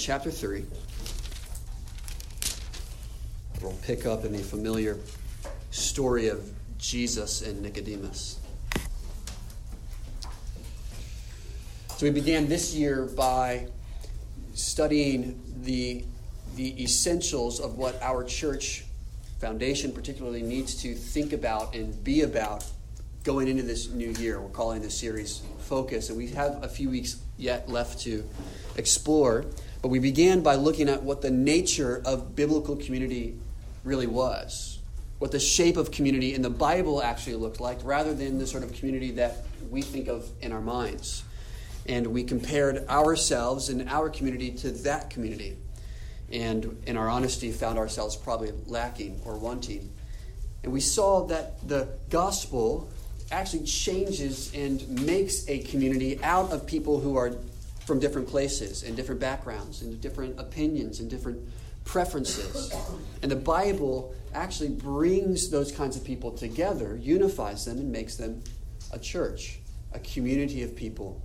Chapter 3. We'll pick up in the familiar story of Jesus and Nicodemus. So we began this year by studying the, the essentials of what our church foundation particularly needs to think about and be about going into this new year. We're calling this series Focus, and we have a few weeks yet left to explore. But we began by looking at what the nature of biblical community really was, what the shape of community in the Bible actually looked like, rather than the sort of community that we think of in our minds. And we compared ourselves and our community to that community. And in our honesty, found ourselves probably lacking or wanting. And we saw that the gospel actually changes and makes a community out of people who are from different places and different backgrounds and different opinions and different preferences. And the Bible actually brings those kinds of people together, unifies them, and makes them a church, a community of people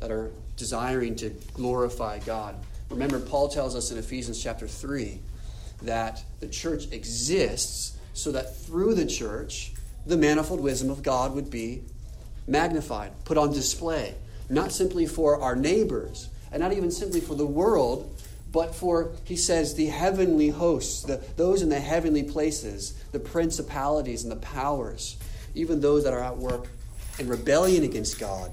that are desiring to glorify God. Remember, Paul tells us in Ephesians chapter 3 that the church exists so that through the church, the manifold wisdom of God would be magnified, put on display, not simply for our neighbors, and not even simply for the world, but for, he says, the heavenly hosts, the, those in the heavenly places, the principalities and the powers, even those that are at work in rebellion against God,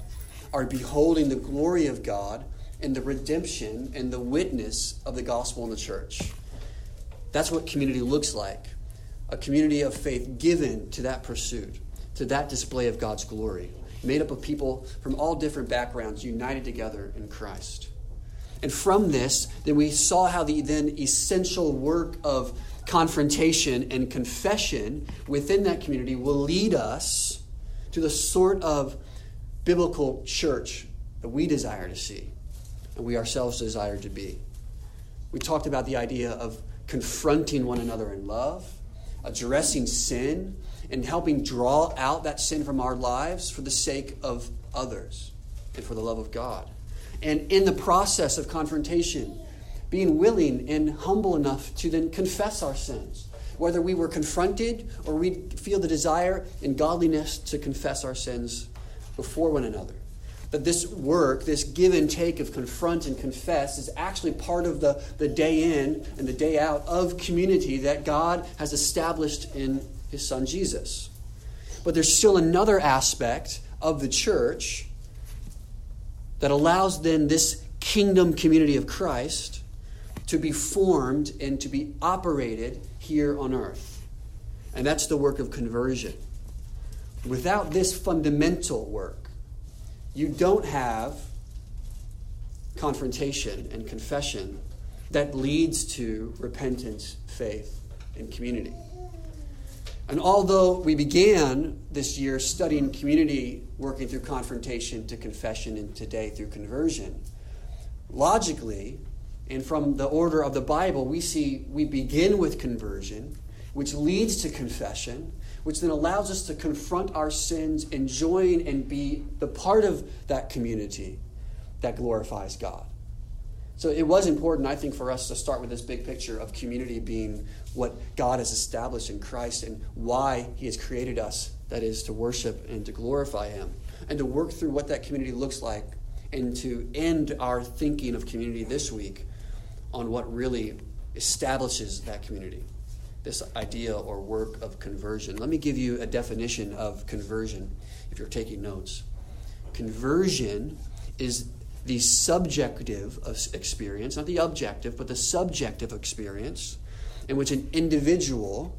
are beholding the glory of God and the redemption and the witness of the gospel in the church. That's what community looks like a community of faith given to that pursuit, to that display of God's glory, made up of people from all different backgrounds united together in Christ. And from this, then we saw how the then essential work of confrontation and confession within that community will lead us to the sort of biblical church that we desire to see and we ourselves desire to be. We talked about the idea of confronting one another in love, addressing sin, and helping draw out that sin from our lives for the sake of others and for the love of God. And in the process of confrontation, being willing and humble enough to then confess our sins, whether we were confronted or we feel the desire in godliness to confess our sins before one another that this work, this give and take of confront and confess, is actually part of the, the day in and the day out of community that God has established in his son Jesus. But there's still another aspect of the church that allows then this kingdom community of Christ to be formed and to be operated here on earth. And that's the work of conversion. Without this fundamental work, you don't have confrontation and confession that leads to repentance, faith, and community. And although we began this year studying community, working through confrontation to confession, and today through conversion, logically, and from the order of the Bible, we see we begin with conversion, which leads to confession, which then allows us to confront our sins and join and be the part of that community that glorifies God. So it was important, I think, for us to start with this big picture of community being what God has established in Christ and why He has created us, that is, to worship and to glorify Him, and to work through what that community looks like, and to end our thinking of community this week on what really establishes that community this idea or work of conversion. Let me give you a definition of conversion if you're taking notes. Conversion is the subjective experience, not the objective, but the subjective experience in which an individual,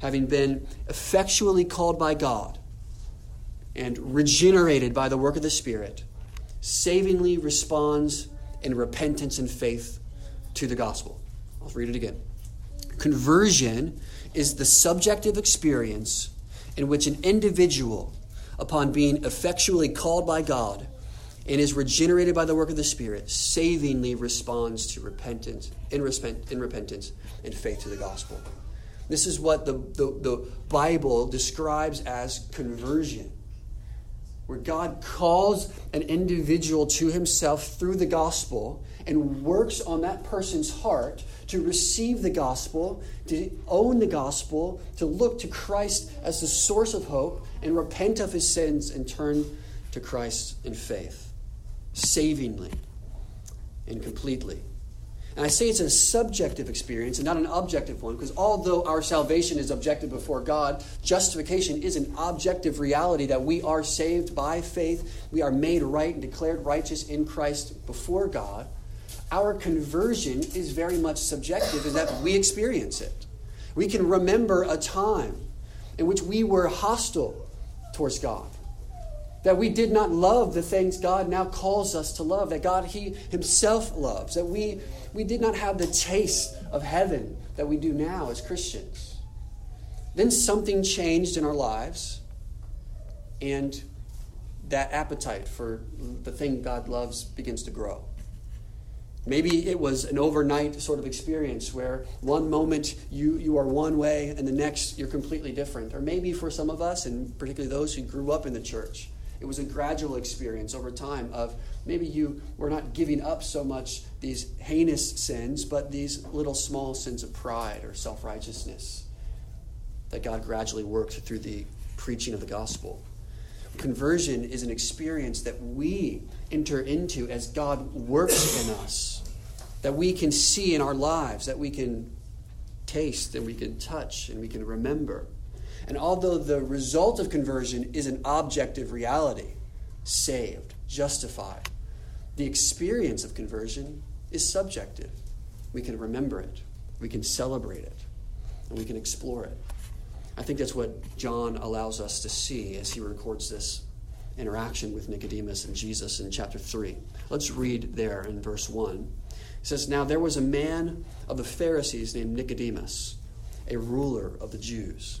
having been effectually called by God and regenerated by the work of the Spirit, savingly responds in repentance and faith to the gospel. I'll read it again. Conversion is the subjective experience in which an individual, upon being effectually called by God and is regenerated by the work of the Spirit, savingly responds to repentance, in, in repentance and faith to the gospel. This is what the, the, the Bible describes as conversion. where God calls an individual to himself through the gospel and works on that person's heart to receive the gospel, to own the gospel, to look to Christ as the source of hope, and repent of his sins and turn to Christ in faith, savingly and completely. And I say it's a subjective experience and not an objective one, because although our salvation is objective before God, justification is an objective reality that we are saved by faith. We are made right and declared righteous in Christ before God. Our conversion is very much subjective in that we experience it. We can remember a time in which we were hostile towards God that we did not love the things God now calls us to love, that God He Himself loves, that we, we did not have the taste of heaven that we do now as Christians. Then something changed in our lives, and that appetite for the thing God loves begins to grow. Maybe it was an overnight sort of experience where one moment you, you are one way and the next you're completely different. Or maybe for some of us, and particularly those who grew up in the church, it was a gradual experience over time of maybe you were not giving up so much these heinous sins, but these little small sins of pride or self righteousness that God gradually worked through the preaching of the gospel. Conversion is an experience that we enter into as God works in us, that we can see in our lives, that we can taste and we can touch and we can remember. And although the result of conversion is an objective reality, saved, justified, the experience of conversion is subjective. We can remember it, we can celebrate it, and we can explore it. I think that's what John allows us to see as he records this interaction with Nicodemus and Jesus in chapter 3. Let's read there in verse 1. It says, Now there was a man of the Pharisees named Nicodemus, a ruler of the Jews.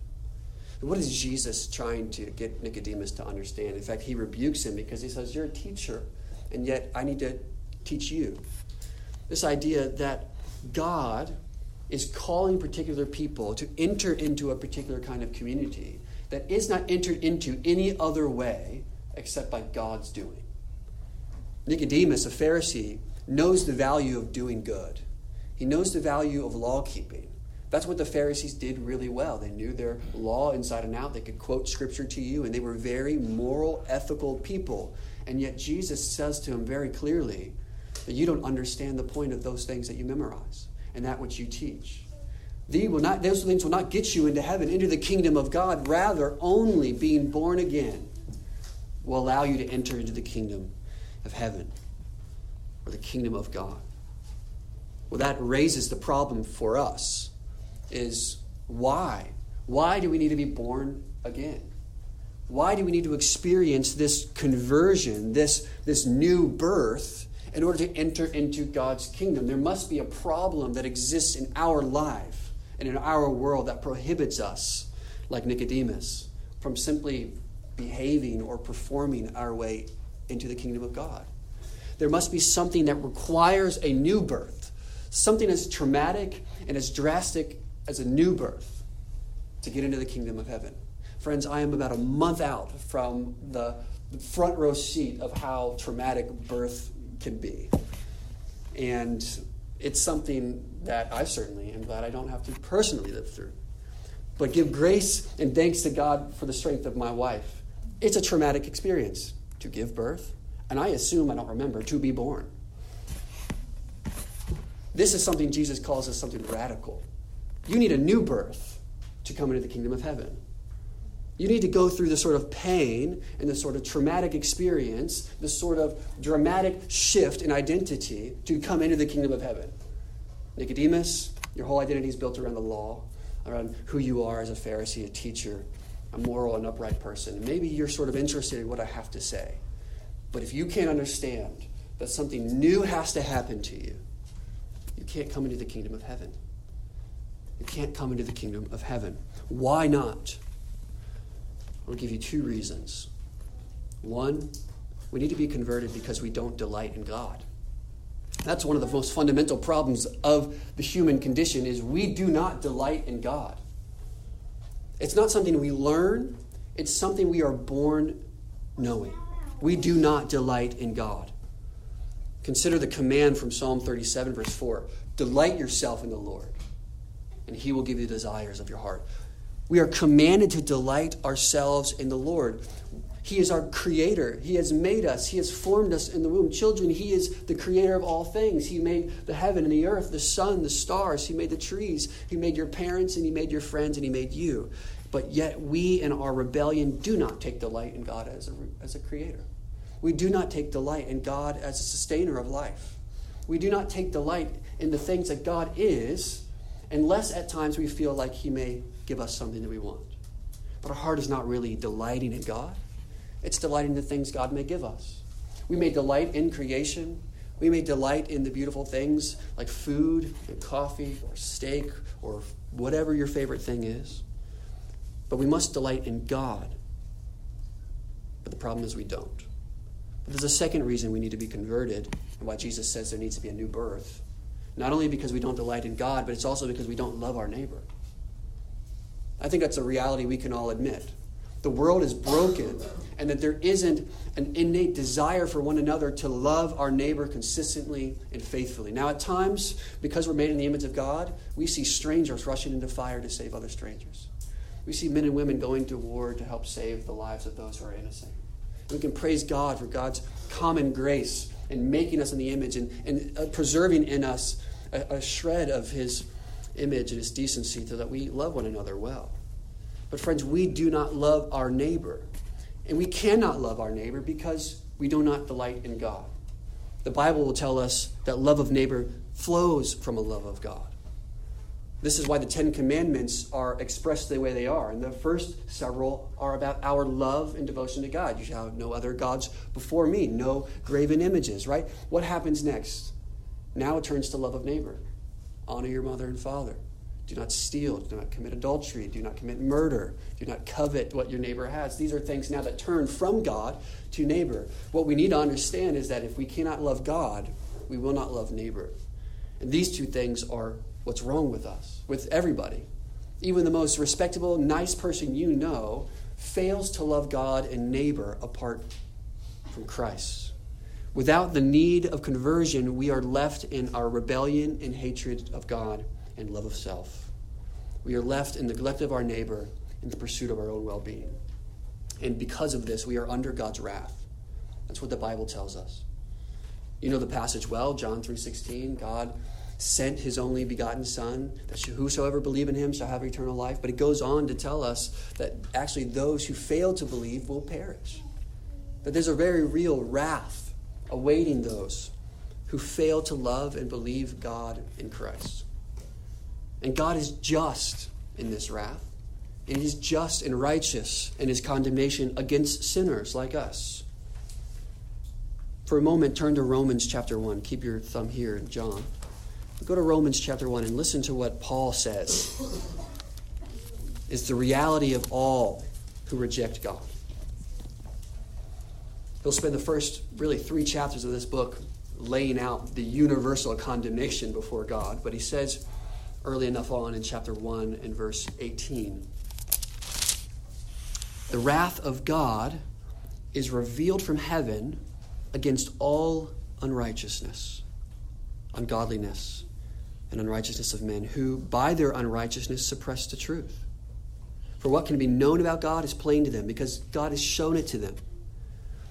What is Jesus trying to get Nicodemus to understand? In fact, he rebukes him because he says, You're a teacher, and yet I need to teach you. This idea that God is calling particular people to enter into a particular kind of community that is not entered into any other way except by God's doing. Nicodemus, a Pharisee, knows the value of doing good. He knows the value of law keeping. That's what the Pharisees did really well. They knew their law inside and out. They could quote scripture to you, and they were very moral, ethical people. And yet Jesus says to them very clearly that you don't understand the point of those things that you memorize and that which you teach. will not, those things will not get you into heaven, into the kingdom of God. Rather, only being born again will allow you to enter into the kingdom of heaven or the kingdom of God. Well, that raises the problem for us is why? Why do we need to be born again? Why do we need to experience this conversion, this, this new birth, in order to enter into God's kingdom? There must be a problem that exists in our life and in our world that prohibits us, like Nicodemus, from simply behaving or performing our way into the kingdom of God. There must be something that requires a new birth, something as traumatic and as drastic as a new birth to get into the kingdom of heaven. Friends, I am about a month out from the front row seat of how traumatic birth can be. And it's something that I certainly am glad I don't have to personally live through. But give grace and thanks to God for the strength of my wife. It's a traumatic experience to give birth, and I assume I don't remember to be born. This is something Jesus calls as something radical. You need a new birth to come into the kingdom of heaven. You need to go through the sort of pain and the sort of traumatic experience, the sort of dramatic shift in identity to come into the kingdom of heaven. Nicodemus, your whole identity is built around the law, around who you are as a Pharisee, a teacher, a moral and upright person. Maybe you're sort of interested in what I have to say. But if you can't understand that something new has to happen to you, you can't come into the kingdom of heaven. You can't come into the kingdom of heaven. Why not? I'll give you two reasons. One, we need to be converted because we don't delight in God. That's one of the most fundamental problems of the human condition is we do not delight in God. It's not something we learn, it's something we are born knowing. We do not delight in God. Consider the command from Psalm 37, verse 4 Delight yourself in the Lord, and he will give you the desires of your heart. We are commanded to delight ourselves in the Lord. He is our creator. He has made us. He has formed us in the womb. Children, He is the creator of all things. He made the heaven and the earth, the sun, the stars. He made the trees. He made your parents and He made your friends and He made you. But yet, we in our rebellion do not take delight in God as a, as a creator. We do not take delight in God as a sustainer of life. We do not take delight in the things that God is unless at times we feel like He may give us something that we want. But our heart is not really delighting in God. It's delighting in the things God may give us. We may delight in creation. We may delight in the beautiful things like food and coffee or steak or whatever your favorite thing is. But we must delight in God. But the problem is we don't. But there's a second reason we need to be converted and why Jesus says there needs to be a new birth. Not only because we don't delight in God, but it's also because we don't love our neighbor. I think that's a reality we can all admit the world is broken and that there isn't an innate desire for one another to love our neighbor consistently and faithfully. Now, at times, because we're made in the image of God, we see strangers rushing into fire to save other strangers. We see men and women going to war to help save the lives of those who are innocent. We can praise God for God's common grace in making us in the image and, and uh, preserving in us a, a shred of His image and His decency so that we love one another well. But, friends, we do not love our neighbor. And we cannot love our neighbor because we do not delight in God. The Bible will tell us that love of neighbor flows from a love of God. This is why the Ten Commandments are expressed the way they are. And the first several are about our love and devotion to God. You shall have no other gods before me, no graven images, right? What happens next? Now it turns to love of neighbor. Honor your mother and father. Do not steal. Do not commit adultery. Do not commit murder. Do not covet what your neighbor has. These are things now that turn from God to neighbor. What we need to understand is that if we cannot love God, we will not love neighbor. And these two things are what's wrong with us, with everybody. Even the most respectable, nice person you know fails to love God and neighbor apart from Christ. Without the need of conversion, we are left in our rebellion and hatred of God and love of self. We are left in neglect of our neighbor in the pursuit of our own well being. And because of this, we are under God's wrath. That's what the Bible tells us. You know the passage well, John 3:16, God sent his only begotten son that whosoever believe in him shall have eternal life, but it goes on to tell us that actually those who fail to believe will perish. That there's a very real wrath awaiting those who fail to love and believe God in Christ. And God is just in this wrath. And He's just and righteous in His condemnation against sinners like us. For a moment, turn to Romans chapter 1. Keep your thumb here in John. Go to Romans chapter 1 and listen to what Paul says is the reality of all who reject God. He'll spend the first, really, three chapters of this book laying out the universal condemnation before God. But he says, early enough on in chapter 1 and verse 18. The wrath of God is revealed from heaven against all unrighteousness, ungodliness, and unrighteousness of men who, by their unrighteousness, suppress the truth. For what can be known about God is plain to them, because God has shown it to them.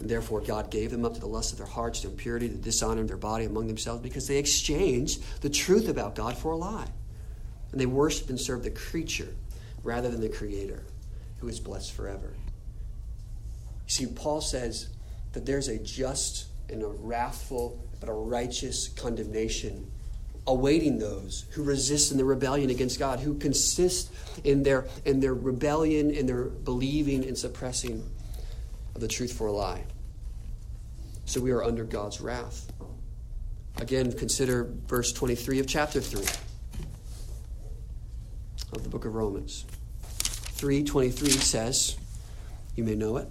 And therefore, God gave them up to the lust of their hearts, to impurity, to dishonor of their body among themselves, because they exchanged the truth about God for a lie. And they worshiped and served the creature rather than the Creator, who is blessed forever. You see, Paul says that there's a just and a wrathful, but a righteous condemnation awaiting those who resist in their rebellion against God, who consist in their, in their rebellion, in their believing and suppressing of the truth for a lie. So we are under God's wrath. Again, consider verse 23 of chapter 3 of the book of Romans. 3:23 says, you may know it,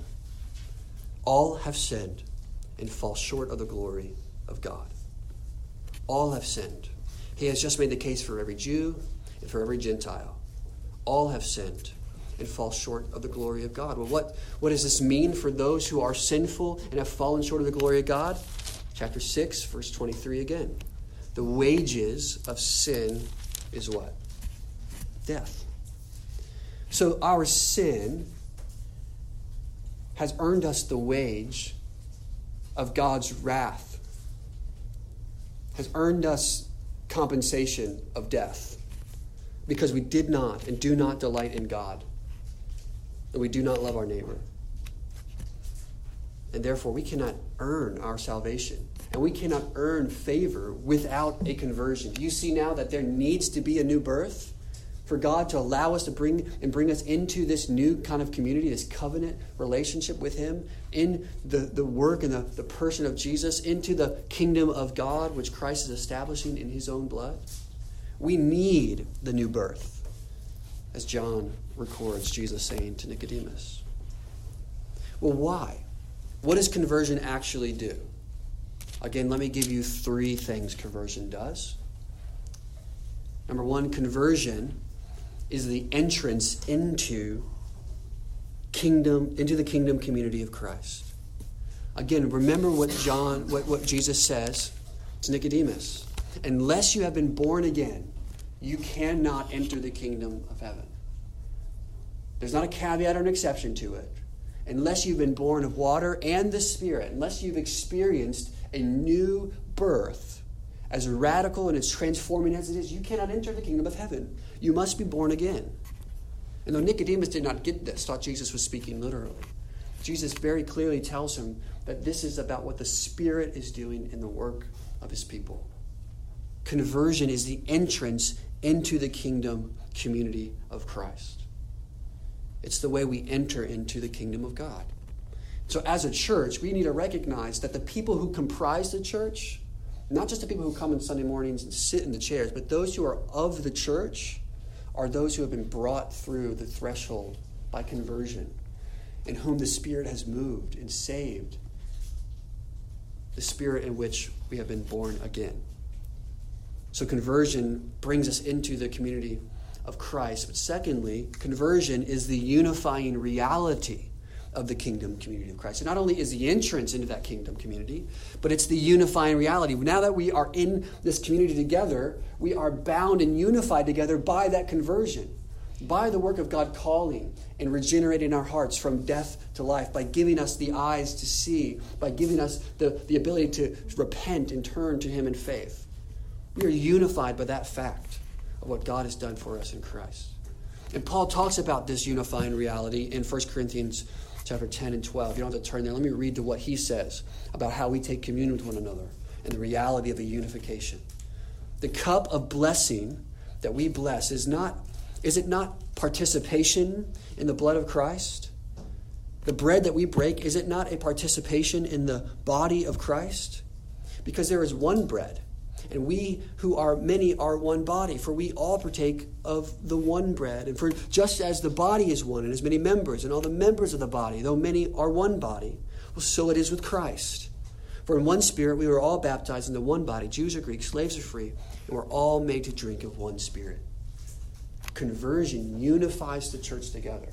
all have sinned and fall short of the glory of God. All have sinned. He has just made the case for every Jew and for every Gentile. All have sinned and fall short of the glory of God. Well, what, what does this mean for those who are sinful and have fallen short of the glory of God? Chapter 6, verse 23 again. The wages of sin is what? Death. So our sin has earned us the wage of God's wrath, has earned us compensation of death because we did not and do not delight in God, and we do not love our neighbor. And therefore, we cannot earn our salvation. And we cannot earn favor without a conversion. Do you see now that there needs to be a new birth? for God to allow us to bring and bring us into this new kind of community, this covenant relationship with Him, in the, the work and the, the person of Jesus, into the kingdom of God, which Christ is establishing in His own blood. We need the new birth, as John records Jesus saying to Nicodemus. Well, why? What does conversion actually do? Again, let me give you three things conversion does. Number one, conversion is the entrance into kingdom into the kingdom community of Christ. Again, remember what John what, what Jesus says to Nicodemus. Unless you have been born again, you cannot enter the kingdom of heaven. There's not a caveat or an exception to it. Unless you've been born of water and the Spirit, unless you've experienced a new birth, as radical and as transforming as it is, you cannot enter the kingdom of heaven. You must be born again. And though Nicodemus did not get this, thought Jesus was speaking literally, Jesus very clearly tells him that this is about what the Spirit is doing in the work of his people. Conversion is the entrance into the kingdom community of Christ. It's the way we enter into the kingdom of God. So, as a church, we need to recognize that the people who comprise the church, not just the people who come on Sunday mornings and sit in the chairs, but those who are of the church, are those who have been brought through the threshold by conversion, in whom the Spirit has moved and saved, the Spirit in which we have been born again. So, conversion brings us into the community of Christ. But secondly, conversion is the unifying reality of the kingdom community of Christ. And not only is the entrance into that kingdom community, but it's the unifying reality. Now that we are in this community together, we are bound and unified together by that conversion, by the work of God calling and regenerating our hearts from death to life, by giving us the eyes to see, by giving us the, the ability to repent and turn to Him in faith. We are unified by that fact of what God has done for us in Christ. And Paul talks about this unifying reality in 1 Corinthians chapter 10 and 12. You don't have to turn there. Let me read to what he says about how we take communion with one another and the reality of a unification. The cup of blessing that we bless is not is it not participation in the blood of Christ? The bread that we break, is it not a participation in the body of Christ? Because there is one bread and we who are many are one body, for we all partake of the one bread. And for just as the body is one and has many members, and all the members of the body, though many are one body, well, so it is with Christ. For in one spirit we were all baptized into one body, Jews or Greeks, slaves or free, and we're all made to drink of one spirit. conversion unifies the church together.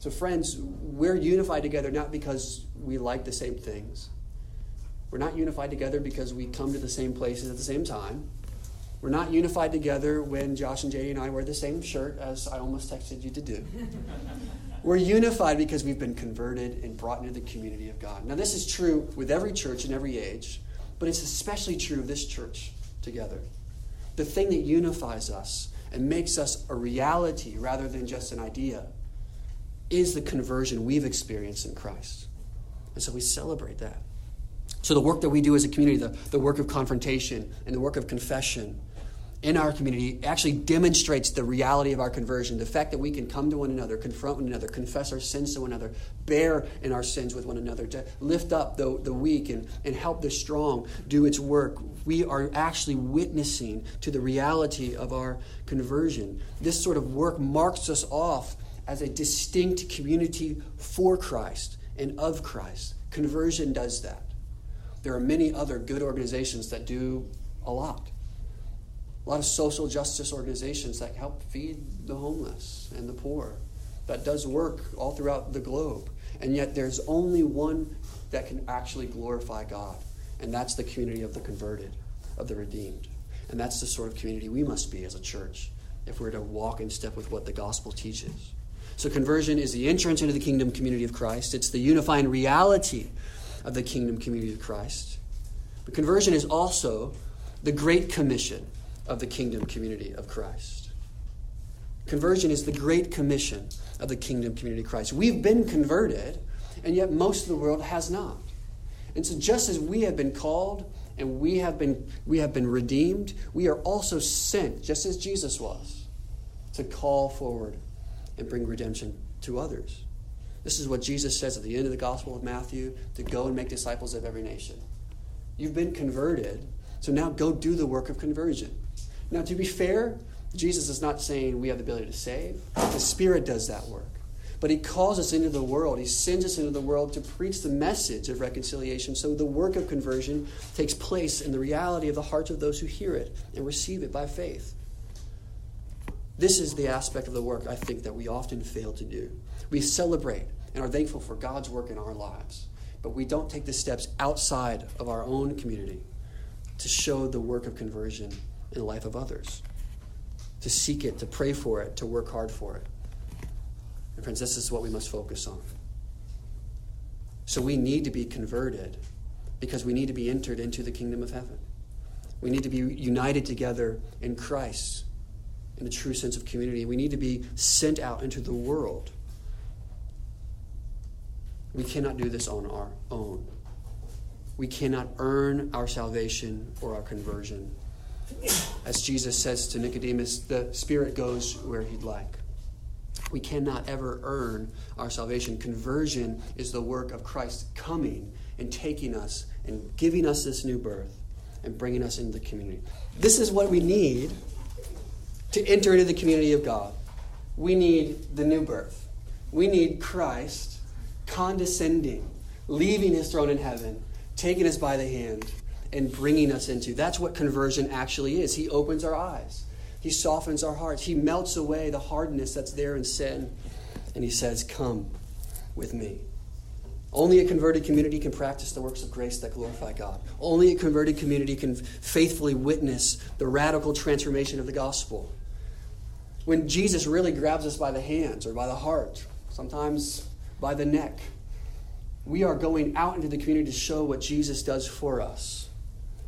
So, friends, we're unified together not because we like the same things. We're not unified together because we come to the same places at the same time. We're not unified together when Josh and Jay and I wear the same shirt, as I almost texted you to do. We're unified because we've been converted and brought into the community of God. Now, this is true with every church in every age, but it's especially true of this church together. The thing that unifies us and makes us a reality rather than just an idea is the conversion we've experienced in Christ. And so we celebrate that. So, the work that we do as a community, the, the work of confrontation and the work of confession, in our community actually demonstrates the reality of our conversion. The fact that we can come to one another, confront one another, confess our sins to one another, bear in our sins with one another, to lift up the, the weak and, and help the strong do its work. We are actually witnessing to the reality of our conversion. This sort of work marks us off as a distinct community for Christ and of Christ. Conversion does that. There are many other good organizations that do a lot a lot of social justice organizations that help feed the homeless and the poor. That does work all throughout the globe. And yet there's only one that can actually glorify God, and that's the community of the converted, of the redeemed. And that's the sort of community we must be as a church if we're to walk in step with what the gospel teaches. So, conversion is the entrance into the kingdom community of Christ, it's the unifying reality of the kingdom community of Christ. But conversion is also the Great Commission of the kingdom community of Christ. Conversion is the great commission of the kingdom community of Christ. We've been converted, and yet most of the world has not. And so just as we have been called and we have been we have been redeemed, we are also sent, just as Jesus was, to call forward and bring redemption to others. This is what Jesus says at the end of the Gospel of Matthew to go and make disciples of every nation. You've been converted, so now go do the work of conversion. Now, to be fair, Jesus is not saying we have the ability to save. The Spirit does that work. But He calls us into the world. He sends us into the world to preach the message of reconciliation. So the work of conversion takes place in the reality of the hearts of those who hear it and receive it by faith. This is the aspect of the work I think that we often fail to do. We celebrate and are thankful for God's work in our lives, but we don't take the steps outside of our own community to show the work of conversion in the life of others, to seek it, to pray for it, to work hard for it. And friends, this is what we must focus on. So we need to be converted because we need to be entered into the kingdom of heaven. We need to be united together in Christ in a true sense of community. We need to be sent out into the world. We cannot do this on our own. We cannot earn our salvation or our conversion. As Jesus says to Nicodemus, the Spirit goes where He'd like. We cannot ever earn our salvation. Conversion is the work of Christ coming and taking us and giving us this new birth and bringing us into the community. This is what we need to enter into the community of God. We need the new birth. We need Christ condescending, leaving his throne in heaven, taking us by the hand, and bringing us into. That's what conversion actually is. He opens our eyes, He softens our hearts, He melts away the hardness that's there in sin, and He says, Come with me. Only a converted community can practice the works of grace that glorify God. Only a converted community can faithfully witness the radical transformation of the gospel. When Jesus really grabs us by the hands or by the heart, sometimes by the neck, we are going out into the community to show what Jesus does for us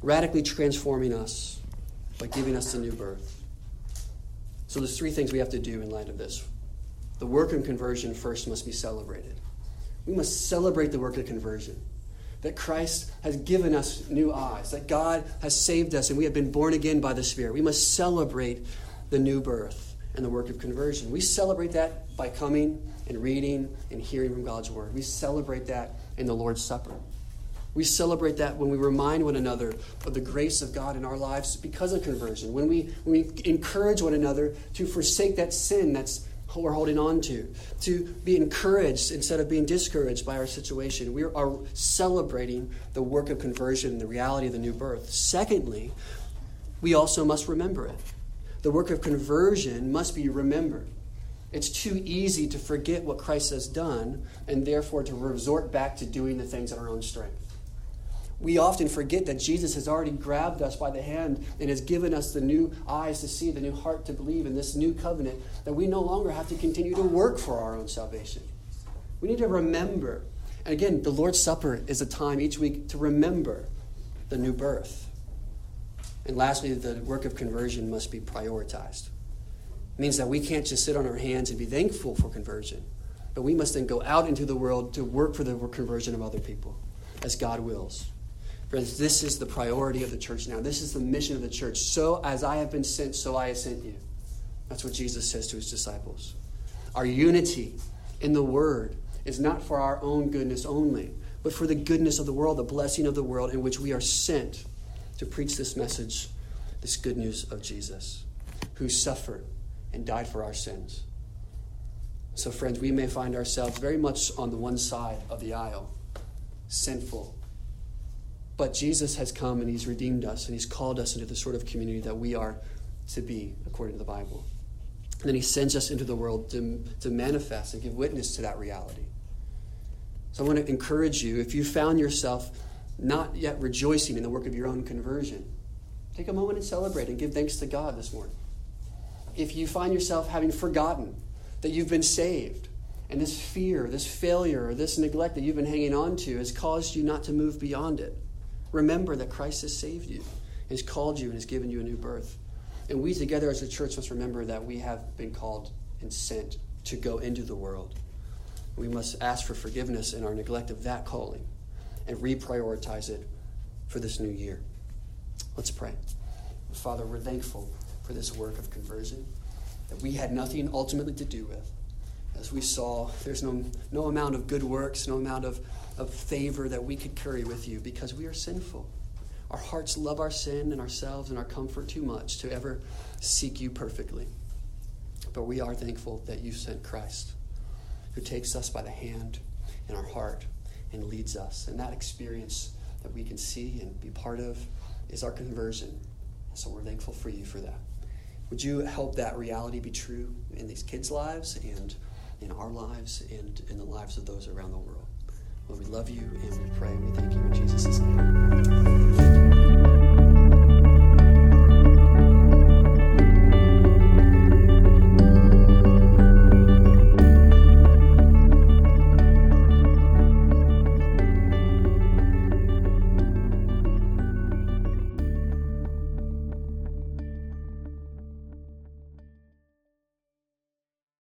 radically transforming us by giving us the new birth. So there's three things we have to do in light of this. The work of conversion first must be celebrated. We must celebrate the work of conversion. That Christ has given us new eyes, that God has saved us, and we have been born again by the Spirit. We must celebrate the new birth and the work of conversion. We celebrate that by coming and reading and hearing from God's Word. We celebrate that in the Lord's Supper. We celebrate that when we remind one another of the grace of God in our lives because of conversion. When we, when we encourage one another to forsake that sin that's we're holding on to, to be encouraged instead of being discouraged by our situation. We are celebrating the work of conversion the reality of the new birth. Secondly, we also must remember it. The work of conversion must be remembered. It's too easy to forget what Christ has done and therefore to resort back to doing the things in our own strength. We often forget that Jesus has already grabbed us by the hand and has given us the new eyes to see, the new heart to believe in this new covenant, that we no longer have to continue to work for our own salvation. We need to remember. And again, the Lord's Supper is a time each week to remember the new birth. And lastly, the work of conversion must be prioritized. It means that we can't just sit on our hands and be thankful for conversion, but we must then go out into the world to work for the conversion of other people as God wills. Friends, this is the priority of the church now. This is the mission of the church. So as I have been sent, so I have sent you. That's what Jesus says to his disciples. Our unity in the word is not for our own goodness only, but for the goodness of the world, the blessing of the world in which we are sent to preach this message, this good news of Jesus, who suffered and died for our sins. So, friends, we may find ourselves very much on the one side of the aisle, sinful. But Jesus has come and he's redeemed us and he's called us into the sort of community that we are to be, according to the Bible. And then he sends us into the world to, to manifest and give witness to that reality. So I want to encourage you if you found yourself not yet rejoicing in the work of your own conversion, take a moment and celebrate and give thanks to God this morning. If you find yourself having forgotten that you've been saved, and this fear, this failure, or this neglect that you've been hanging on to has caused you not to move beyond it, remember that Christ has saved you, has called you, and has given you a new birth. And we together as a church must remember that we have been called and sent to go into the world. We must ask for forgiveness in our neglect of that calling and reprioritize it for this new year. Let's pray. Father, we're thankful for this work of conversion that we had nothing ultimately to do with. As we saw, there's no, no amount of good works, no amount of, of favor that we could carry with you because we are sinful. Our hearts love our sin and ourselves and our comfort too much to ever seek you perfectly. But we are thankful that you sent Christ, who takes us by the hand in our heart and leads us. And that experience that we can see and be part of is our conversion. So we're thankful for you for that. Would you help that reality be true in these kids' lives and in our lives and in the lives of those around the world? Lord, we love you and we pray. And we thank you in Jesus' name.